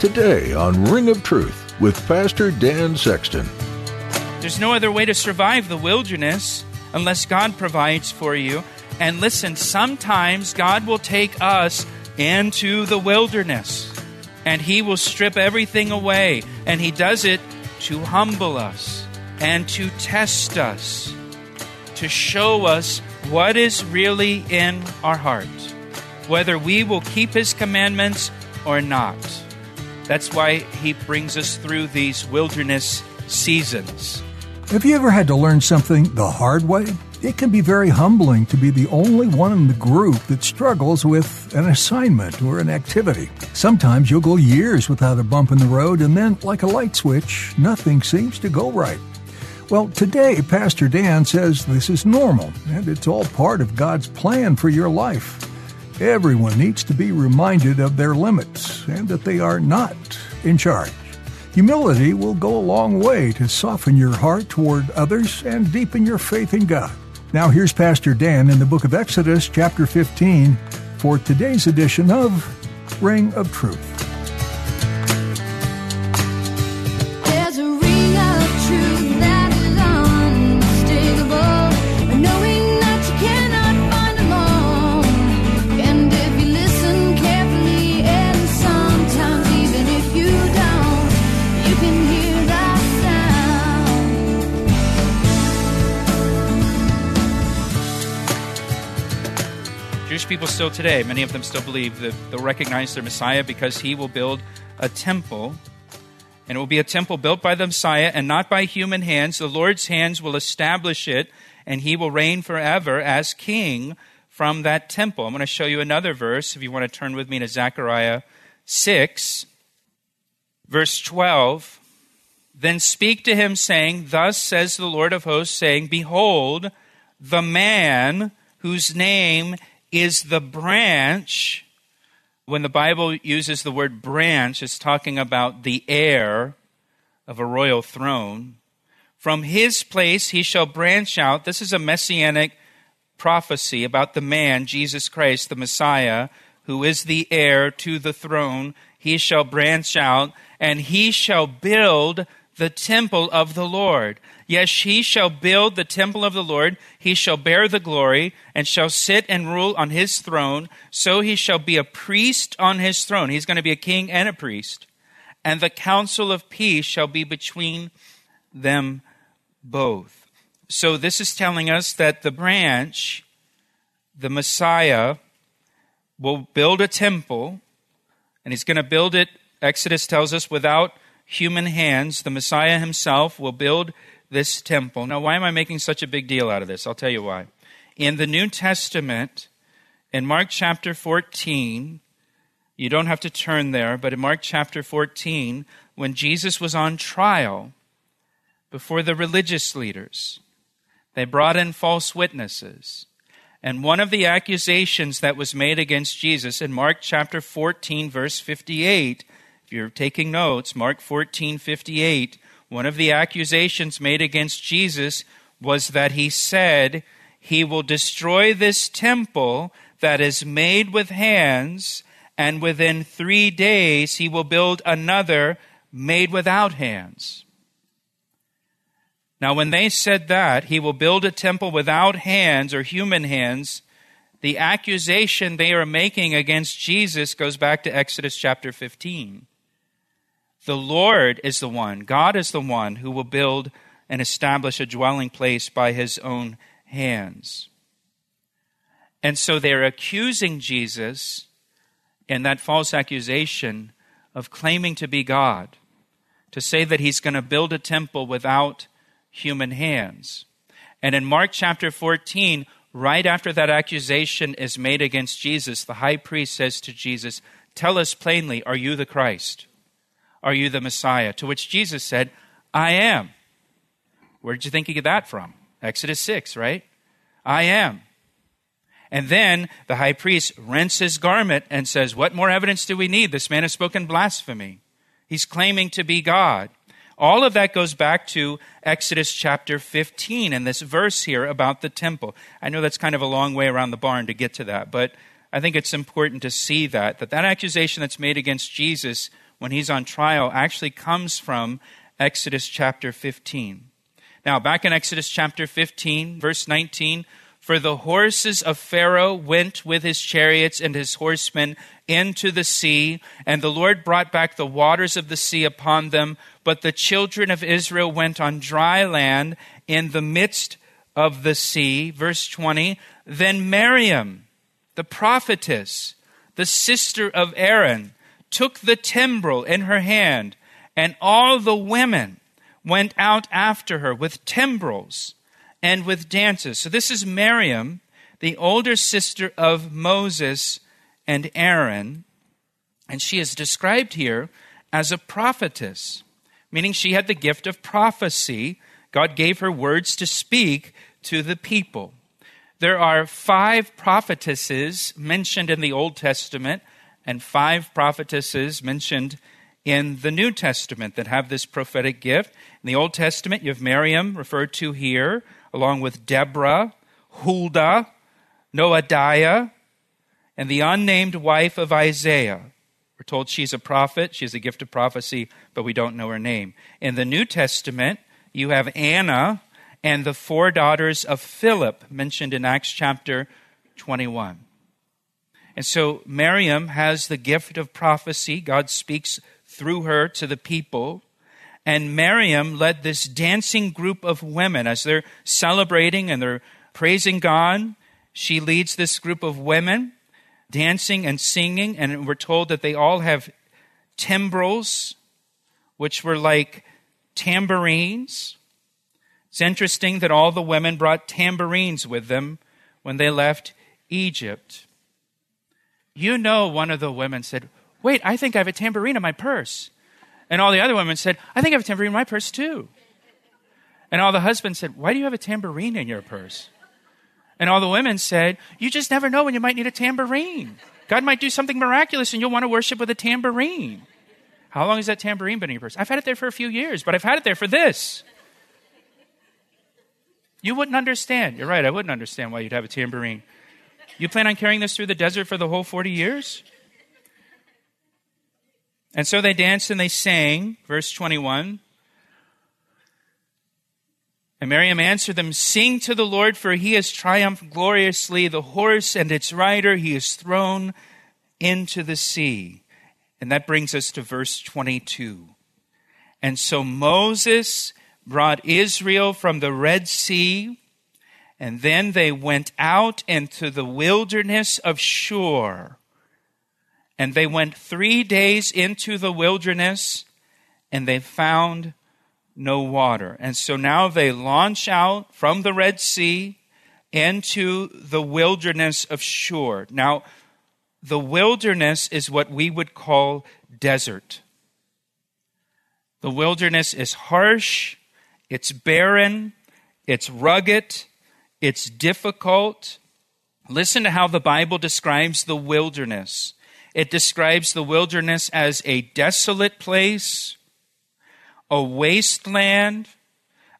Today on Ring of Truth with Pastor Dan Sexton. There's no other way to survive the wilderness unless God provides for you. And listen, sometimes God will take us into the wilderness and He will strip everything away. And He does it to humble us and to test us, to show us what is really in our heart, whether we will keep His commandments or not. That's why He brings us through these wilderness seasons. Have you ever had to learn something the hard way? It can be very humbling to be the only one in the group that struggles with an assignment or an activity. Sometimes you'll go years without a bump in the road, and then, like a light switch, nothing seems to go right. Well, today, Pastor Dan says this is normal, and it's all part of God's plan for your life. Everyone needs to be reminded of their limits and that they are not in charge. Humility will go a long way to soften your heart toward others and deepen your faith in God. Now, here's Pastor Dan in the book of Exodus, chapter 15, for today's edition of Ring of Truth. People still today, many of them still believe that they'll recognize their Messiah because he will build a temple. And it will be a temple built by the Messiah and not by human hands. The Lord's hands will establish it, and he will reign forever as king from that temple. I'm going to show you another verse if you want to turn with me to Zechariah 6, verse 12. Then speak to him, saying, Thus says the Lord of hosts, saying, Behold, the man whose name is the branch. When the Bible uses the word branch, it's talking about the heir of a royal throne. From his place he shall branch out. This is a messianic prophecy about the man, Jesus Christ, the Messiah, who is the heir to the throne. He shall branch out, and he shall build the temple of the Lord. Yes, he shall build the temple of the Lord. He shall bear the glory and shall sit and rule on his throne. So he shall be a priest on his throne. He's going to be a king and a priest. And the counsel of peace shall be between them both. So this is telling us that the branch, the Messiah, will build a temple, and he's going to build it, Exodus tells us, without human hands. The Messiah himself will build this temple. Now, why am I making such a big deal out of this? I'll tell you why. In the New Testament, in Mark chapter 14, you don't have to turn there, but in Mark chapter 14, when Jesus was on trial before the religious leaders, they brought in false witnesses. And one of the accusations that was made against Jesus in Mark chapter 14, verse 58, if you're taking notes, Mark 14, 58, one of the accusations made against Jesus was that he said, He will destroy this temple that is made with hands, and within three days he will build another made without hands. Now, when they said that, he will build a temple without hands or human hands, the accusation they are making against Jesus goes back to Exodus chapter 15. The Lord is the one, God is the one who will build and establish a dwelling place by his own hands. And so they're accusing Jesus in that false accusation of claiming to be God, to say that he's going to build a temple without human hands. And in Mark chapter 14, right after that accusation is made against Jesus, the high priest says to Jesus, Tell us plainly, are you the Christ? Are you the Messiah? To which Jesus said, I am. Where did you think he get that from? Exodus 6, right? I am. And then the high priest rents his garment and says, What more evidence do we need? This man has spoken blasphemy. He's claiming to be God. All of that goes back to Exodus chapter 15 and this verse here about the temple. I know that's kind of a long way around the barn to get to that, but I think it's important to see that that that accusation that's made against Jesus when he's on trial actually comes from Exodus chapter 15. Now, back in Exodus chapter 15, verse 19, for the horses of Pharaoh went with his chariots and his horsemen into the sea, and the Lord brought back the waters of the sea upon them. But the children of Israel went on dry land in the midst of the sea. Verse 20. Then Miriam, the prophetess, the sister of Aaron, took the timbrel in her hand, and all the women went out after her with timbrels and with dances. So this is Miriam, the older sister of Moses and Aaron, and she is described here as a prophetess, meaning she had the gift of prophecy. God gave her words to speak to the people. There are five prophetesses mentioned in the Old Testament and five prophetesses mentioned in the New Testament that have this prophetic gift. In the Old Testament, you have Miriam referred to here, along with Deborah, Huldah, Noadiah, and the unnamed wife of Isaiah. We're told she's a prophet. She has a gift of prophecy, but we don't know her name. In the New Testament, you have Anna and the four daughters of Philip mentioned in Acts chapter 21. And so Miriam has the gift of prophecy. God speaks through her to the people. And Miriam led this dancing group of women as they're celebrating and they're praising God. She leads this group of women dancing and singing, and we're told that they all have timbrels, which were like tambourines. It's interesting that all the women brought tambourines with them when they left Egypt. You know, one of the women said, Wait, I think I have a tambourine in my purse. And all the other women said, I think I have a tambourine in my purse too. And all the husbands said, Why do you have a tambourine in your purse? And all the women said, You just never know when you might need a tambourine. God might do something miraculous and you'll want to worship with a tambourine. How long has that tambourine been in your purse? I've had it there for a few years, but I've had it there for this. You wouldn't understand. You're right, I wouldn't understand why you'd have a tambourine. You plan on carrying this through the desert for the whole 40 years? And so they danced and they sang, verse 21. And Miriam answered them, Sing to the Lord, for he has triumphed gloriously. The horse and its rider he has thrown into the sea. And that brings us to verse 22. And so Moses brought Israel from the Red Sea, and then they went out into the wilderness of Shur. And they went three days into the wilderness, and they found no water. And so now they launch out from the Red Sea into the wilderness of Shur. Now, the wilderness is what we would call desert. The wilderness is harsh, it's barren, it's rugged, it's difficult. Listen to how the Bible describes the wilderness. It describes the wilderness as a desolate place, a wasteland,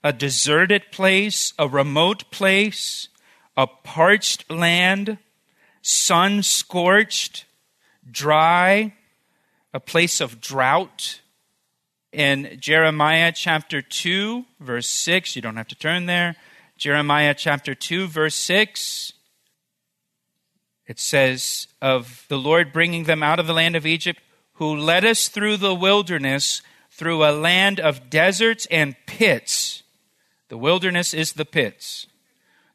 a deserted place, a remote place, a parched land, sun scorched, dry, a place of drought. In Jeremiah chapter 2, verse 6, you don't have to turn there. Jeremiah chapter 2, verse 6, it says of the Lord bringing them out of the land of Egypt, who led us through the wilderness, through a land of deserts and pits. The wilderness is the pits.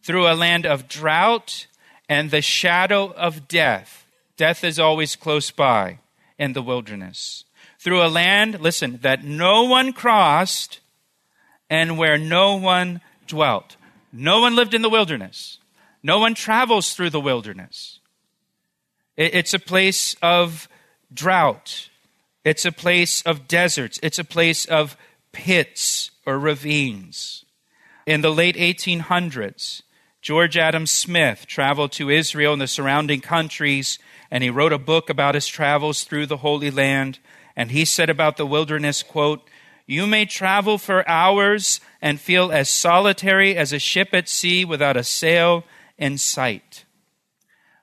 Through a land of drought and the shadow of death. Death is always close by in the wilderness. Through a land, listen, that no one crossed and where no one dwelt. No one lived in the wilderness. No one travels through the wilderness. It's a place of drought. It's a place of deserts. It's a place of pits or ravines. In the late 1800s, George Adam Smith traveled to Israel and the surrounding countries, and he wrote a book about his travels through the Holy Land. And he said about the wilderness, quote, You may travel for hours and feel as solitary as a ship at sea without a sail in sight.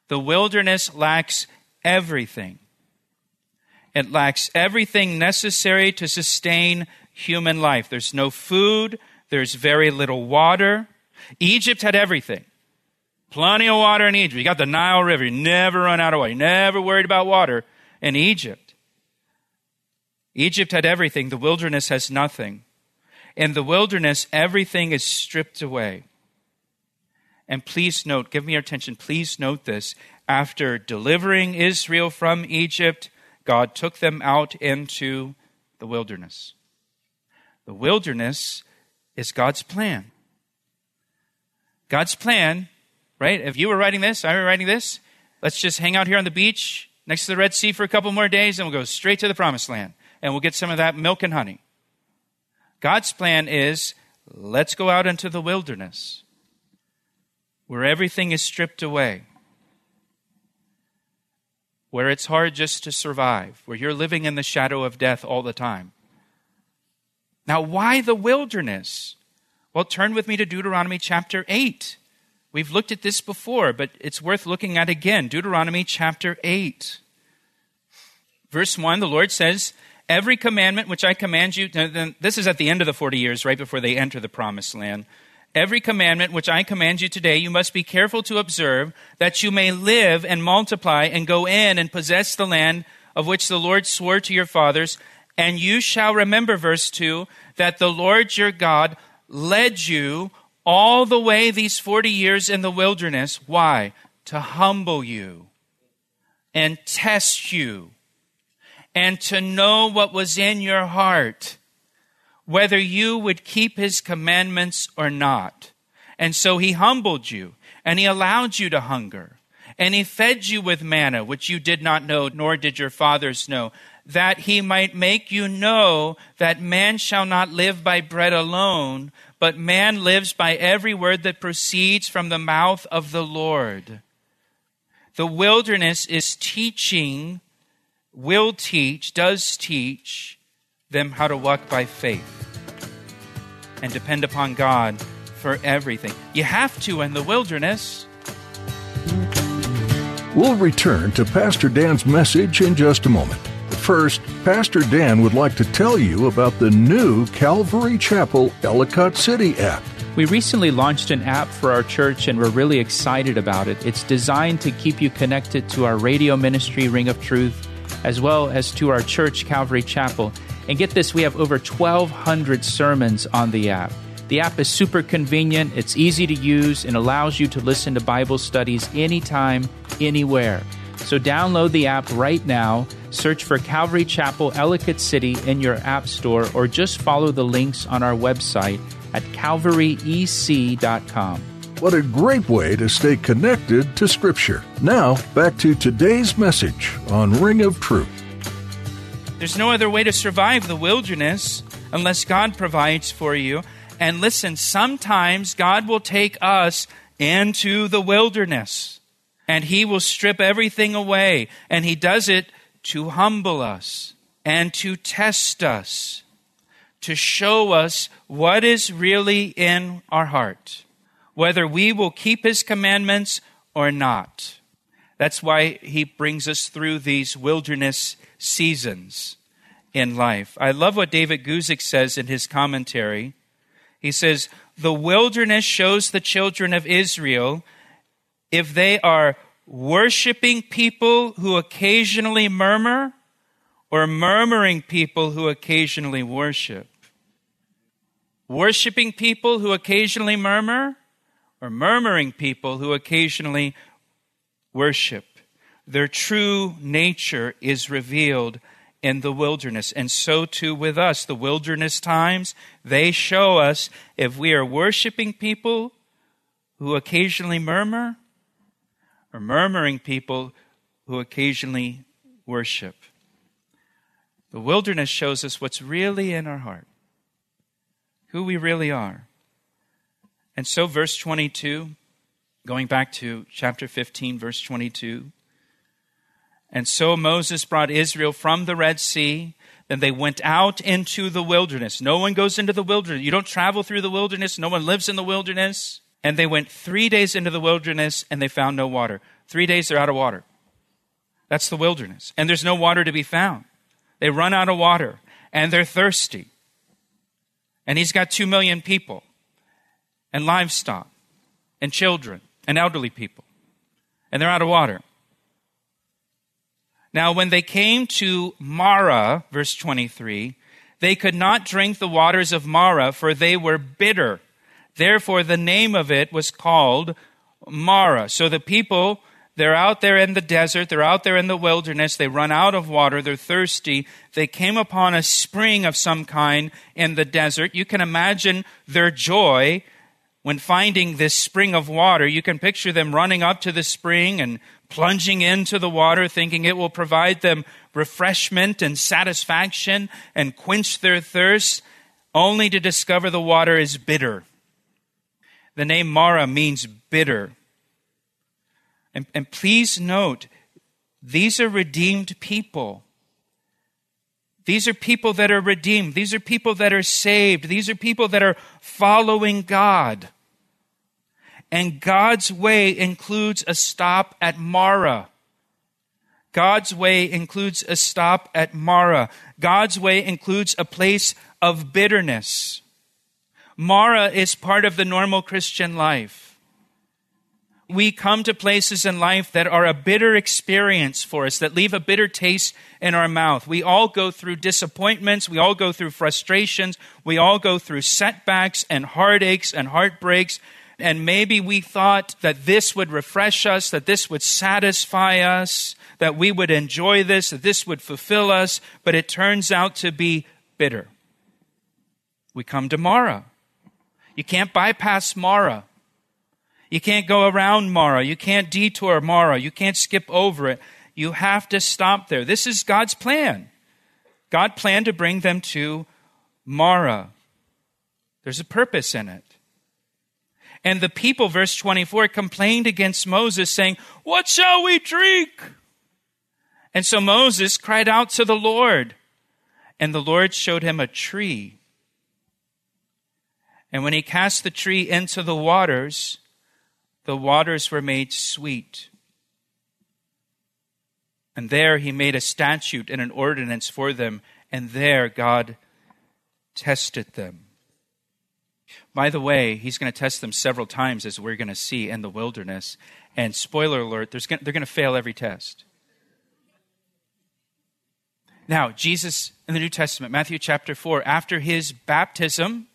The wilderness lacks everything. It lacks everything necessary to sustain human life. There's no food, there's very little water. Egypt had everything. Plenty of water in Egypt. You got the Nile River. You never run out of water. You never worried about water in Egypt. Egypt had everything. The wilderness has nothing. In the wilderness, everything is stripped away. And please note, give me your attention, please note this. After delivering Israel from Egypt, God took them out into the wilderness. The wilderness is God's plan. God's plan, right? If you were writing this, I were writing this, let's just hang out here on the beach next to the Red Sea for a couple more days and we'll go straight to the promised land and we'll get some of that milk and honey. God's plan is let's go out into the wilderness where everything is stripped away, where it's hard just to survive, where you're living in the shadow of death all the time. Now, why the wilderness? Well, turn with me to Deuteronomy chapter 8. We've looked at this before, but it's worth looking at again. Deuteronomy chapter 8. Verse 1, the Lord says, Every commandment which I command you, this is at the end of the 40 years, right before they enter the promised land. Every commandment which I command you today, you must be careful to observe, that you may live and multiply and go in and possess the land of which the Lord swore to your fathers. And you shall remember, verse 2, that the Lord your God led you all the way these 40 years in the wilderness. Why? To humble you and test you and to know what was in your heart, whether you would keep his commandments or not. And so he humbled you and he allowed you to hunger and he fed you with manna, which you did not know, nor did your fathers know, that he might make you know that man shall not live by bread alone, but man lives by every word that proceeds from the mouth of the Lord. The wilderness is teaching will teach, does teach them how to walk by faith and depend upon God for everything. You have to in the wilderness. We'll return to Pastor Dan's message in just a moment. First, Pastor Dan would like to tell you about the new Calvary Chapel Ellicott City app. We recently launched an app for our church and we're really excited about it. It's designed to keep you connected to our radio ministry, Ring of Truth as well as to our church, Calvary Chapel. And get this, we have over 1,200 sermons on the app. The app is super convenient, it's easy to use, and allows you to listen to Bible studies anytime, anywhere. So download the app right now, search for Calvary Chapel Ellicott City in your app store, or just follow the links on our website at calvaryec.com. What a great way to stay connected to Scripture. Now, back to today's message on Ring of Truth. There's no other way to survive the wilderness unless God provides for you. And listen, sometimes God will take us into the wilderness and He will strip everything away. And He does it to humble us and to test us, to show us what is really in our heart whether we will keep his commandments or not. That's why he brings us through these wilderness seasons in life. I love what David Guzik says in his commentary. He says, The wilderness shows the children of Israel if they are worshiping people who occasionally murmur or murmuring people who occasionally worship. Worshiping people who occasionally murmur or murmuring people who occasionally worship. Their true nature is revealed in the wilderness. And so too with us. The wilderness times, they show us if we are worshiping people who occasionally murmur or murmuring people who occasionally worship. The wilderness shows us what's really in our heart, who we really are. And so, verse 22, going back to chapter 15, verse 22. And so Moses brought Israel from the Red Sea. Then they went out into the wilderness. No one goes into the wilderness. You don't travel through the wilderness. No one lives in the wilderness. And they went three days into the wilderness and they found no water. Three days they're out of water. That's the wilderness. And there's no water to be found. They run out of water and they're thirsty. And he's got two million people and livestock and children and elderly people. And they're out of water. Now, when they came to Marah, verse 23, they could not drink the waters of Marah, for they were bitter. Therefore, the name of it was called Marah. So the people, they're out there in the desert, they're out there in the wilderness, they run out of water, they're thirsty. They came upon a spring of some kind in the desert. You can imagine their joy when finding this spring of water. You can picture them running up to the spring and plunging into the water, thinking it will provide them refreshment and satisfaction and quench their thirst, only to discover the water is bitter. The name Marah means bitter. And, and please note, these are redeemed people. These are people that are redeemed. These are people that are saved. These are people that are following God. And God's way includes a stop at Marah. God's way includes a stop at Marah. God's way includes a place of bitterness. Marah is part of the normal Christian life. We come to places in life that are a bitter experience for us, that leave a bitter taste in our mouth. We all go through disappointments. We all go through frustrations. We all go through setbacks and heartaches and heartbreaks and maybe we thought that this would refresh us, that this would satisfy us, that we would enjoy this, that this would fulfill us, but it turns out to be bitter. We come to Marah. You can't bypass Marah. You can't go around Marah. You can't detour Marah. You can't skip over it. You have to stop there. This is God's plan. God planned to bring them to Marah. There's a purpose in it. And the people, verse 24, complained against Moses, saying, What shall we drink? And so Moses cried out to the Lord, and the Lord showed him a tree. And when he cast the tree into the waters, the waters were made sweet. And there he made a statute and an ordinance for them, and there God tested them. By the way, he's going to test them several times, as we're going to see in the wilderness. And spoiler alert, they're going to fail every test. Now, Jesus in the New Testament, Matthew chapter 4, after his baptism,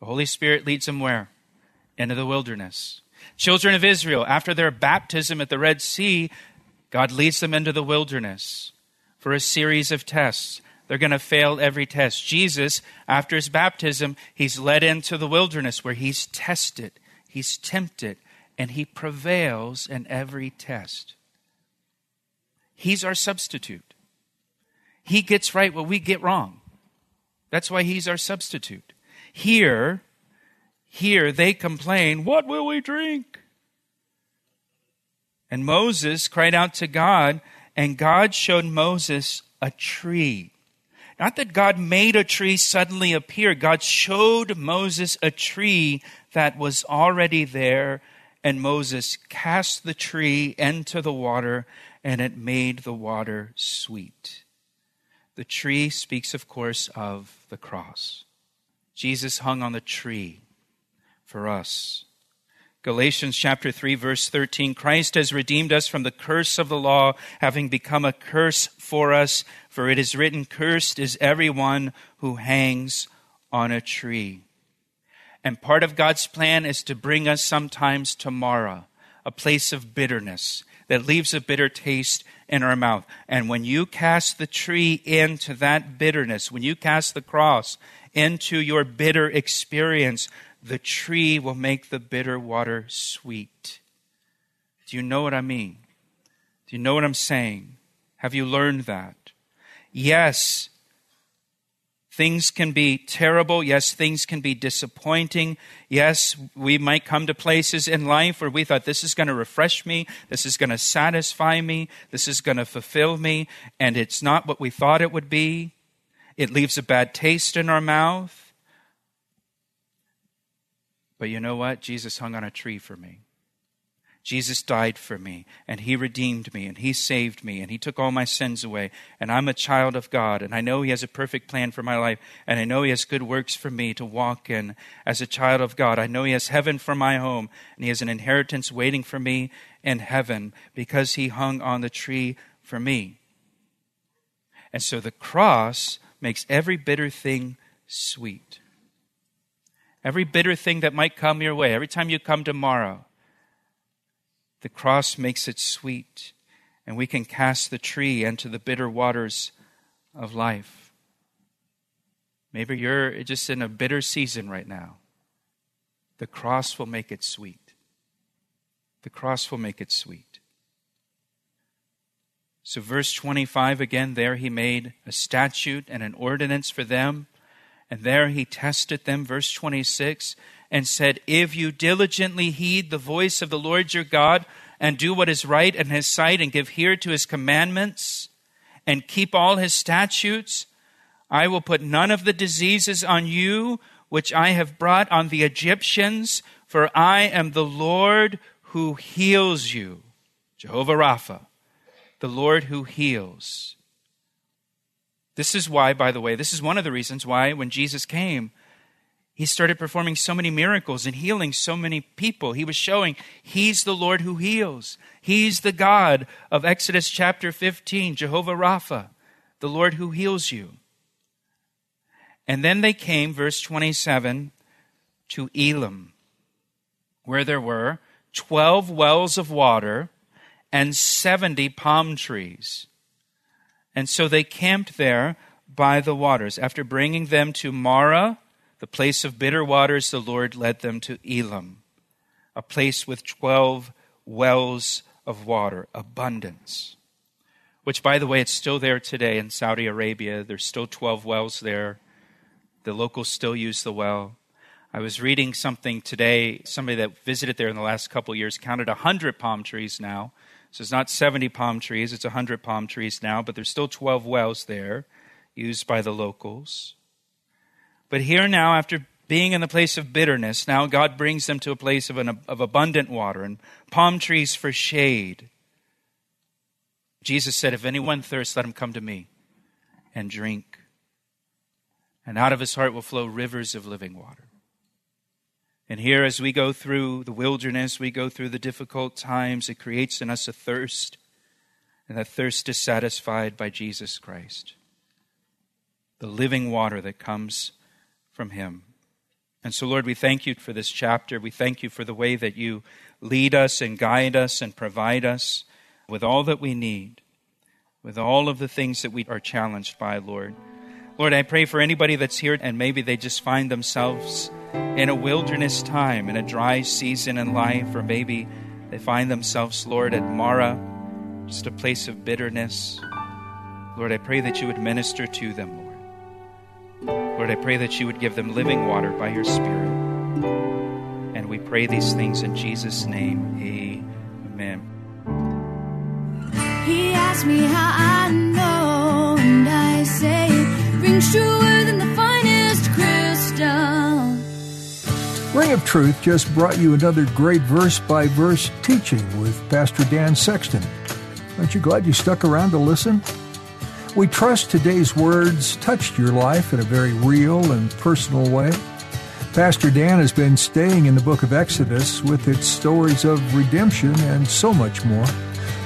the Holy Spirit leads him where? Into the wilderness. Children of Israel, after their baptism at the Red Sea, God leads them into the wilderness for a series of tests. They're going to fail every test. Jesus, after his baptism, he's led into the wilderness where he's tested, he's tempted, and he prevails in every test. He's our substitute. He gets right what we get wrong. That's why he's our substitute. Here, here they complain, What will we drink? And Moses cried out to God, and God showed Moses a tree. Not that God made a tree suddenly appear. God showed Moses a tree that was already there, and Moses cast the tree into the water, and it made the water sweet. The tree speaks, of course, of the cross. Jesus hung on the tree for us. Galatians chapter 3 verse 13 Christ has redeemed us from the curse of the law having become a curse for us for it is written cursed is everyone who hangs on a tree. And part of God's plan is to bring us sometimes to Marah, a place of bitterness that leaves a bitter taste in our mouth. And when you cast the tree into that bitterness, when you cast the cross into your bitter experience, the tree will make the bitter water sweet. Do you know what I mean? Do you know what I'm saying? Have you learned that? Yes, things can be terrible. Yes, things can be disappointing. Yes, we might come to places in life where we thought this is going to refresh me, this is going to satisfy me, this is going to fulfill me, and it's not what we thought it would be. It leaves a bad taste in our mouth. But you know what? Jesus hung on a tree for me. Jesus died for me, and He redeemed me, and He saved me, and He took all my sins away. And I'm a child of God, and I know He has a perfect plan for my life, and I know He has good works for me to walk in as a child of God. I know He has heaven for my home, and He has an inheritance waiting for me in heaven because He hung on the tree for me. And so the cross makes every bitter thing sweet. Every bitter thing that might come your way, every time you come to Marah, the cross makes it sweet, and we can cast the tree into the bitter waters of life. Maybe you're just in a bitter season right now. The cross will make it sweet. The cross will make it sweet. So, verse 25 again, there he made a statute and an ordinance for them, and there he tested them. Verse 26 and said, If you diligently heed the voice of the Lord your God, and do what is right in his sight, and give heed to his commandments, and keep all his statutes, I will put none of the diseases on you which I have brought on the Egyptians, for I am the Lord who heals you. Jehovah Rapha, the Lord who heals. This is why, by the way, this is one of the reasons why when Jesus came, he started performing so many miracles and healing so many people. He was showing he's the Lord who heals. He's the God of Exodus chapter 15, Jehovah Rapha, the Lord who heals you. And then they came, verse 27, to Elim, where there were 12 wells of water and 70 palm trees. And so they camped there by the waters. After bringing them to Marah, the place of bitter waters, the Lord led them to Elim, a place with 12 wells of water, abundance. Which, by the way, it's still there today in Saudi Arabia. There's still 12 wells there. The locals still use the well. I was reading something today. Somebody that visited there in the last couple years counted 100 palm trees now. So it's not 70 palm trees, it's 100 palm trees now, but there's still 12 wells there used by the locals. But here now, after being in the place of bitterness, now God brings them to a place of, an, of abundant water and palm trees for shade. Jesus said, If anyone thirsts, let him come to me and drink. And out of his heart will flow rivers of living water. And here, as we go through the wilderness, we go through the difficult times, it creates in us a thirst. And that thirst is satisfied by Jesus Christ, the living water that comes from Him. And so, Lord, we thank you for this chapter. We thank you for the way that you lead us and guide us and provide us with all that we need, with all of the things that we are challenged by, Lord. Lord, I pray for anybody that's here and maybe they just find themselves in a wilderness time, in a dry season in life, or maybe they find themselves, Lord, at Marah, just a place of bitterness. Lord, I pray that you would minister to them, Lord. Lord, I pray that you would give them living water by your Spirit. And we pray these things in Jesus' name. Amen. He asked me how I Ring of Truth just brought you another great verse by verse teaching with Pastor Dan Sexton. Aren't you glad you stuck around to listen? We trust today's words touched your life in a very real and personal way. Pastor Dan has been staying in the book of Exodus with its stories of redemption and so much more.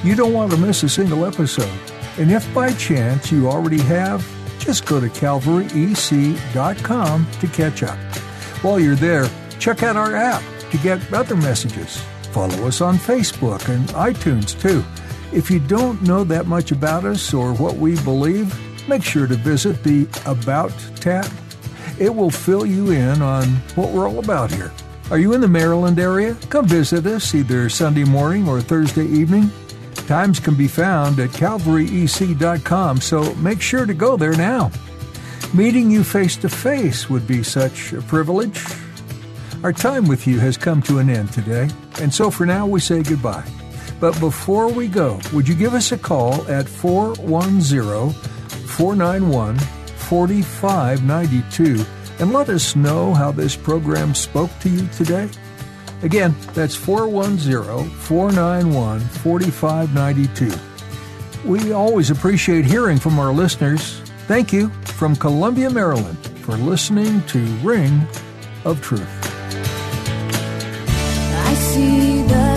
You don't want to miss a single episode. And if by chance you already have, just go to calvaryec.com to catch up. While you're there, check out our app to get other messages. Follow us on Facebook and iTunes too. If you don't know that much about us or what we believe, make sure to visit the About tab. It will fill you in on what we're all about here. Are you in the Maryland area? Come visit us either Sunday morning or Thursday evening. Times can be found at calvaryec.com, so make sure to go there now. Meeting you face to face would be such a privilege. Our time with you has come to an end today, and so for now we say goodbye. But before we go, would you give us a call at 410 491 4592 and let us know how this program spoke to you today? Again, that's 410 491 4592. We always appreciate hearing from our listeners. Thank you from Columbia, Maryland, for listening to Ring of Truth.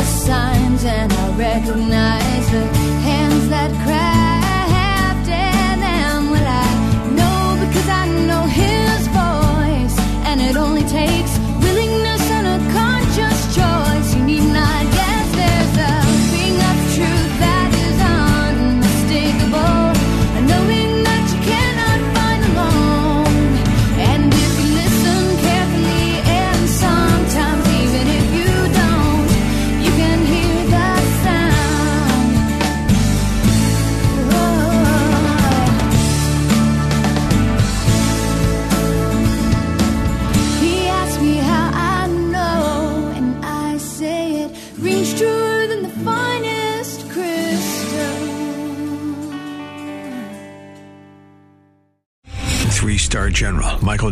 The signs and I recognize the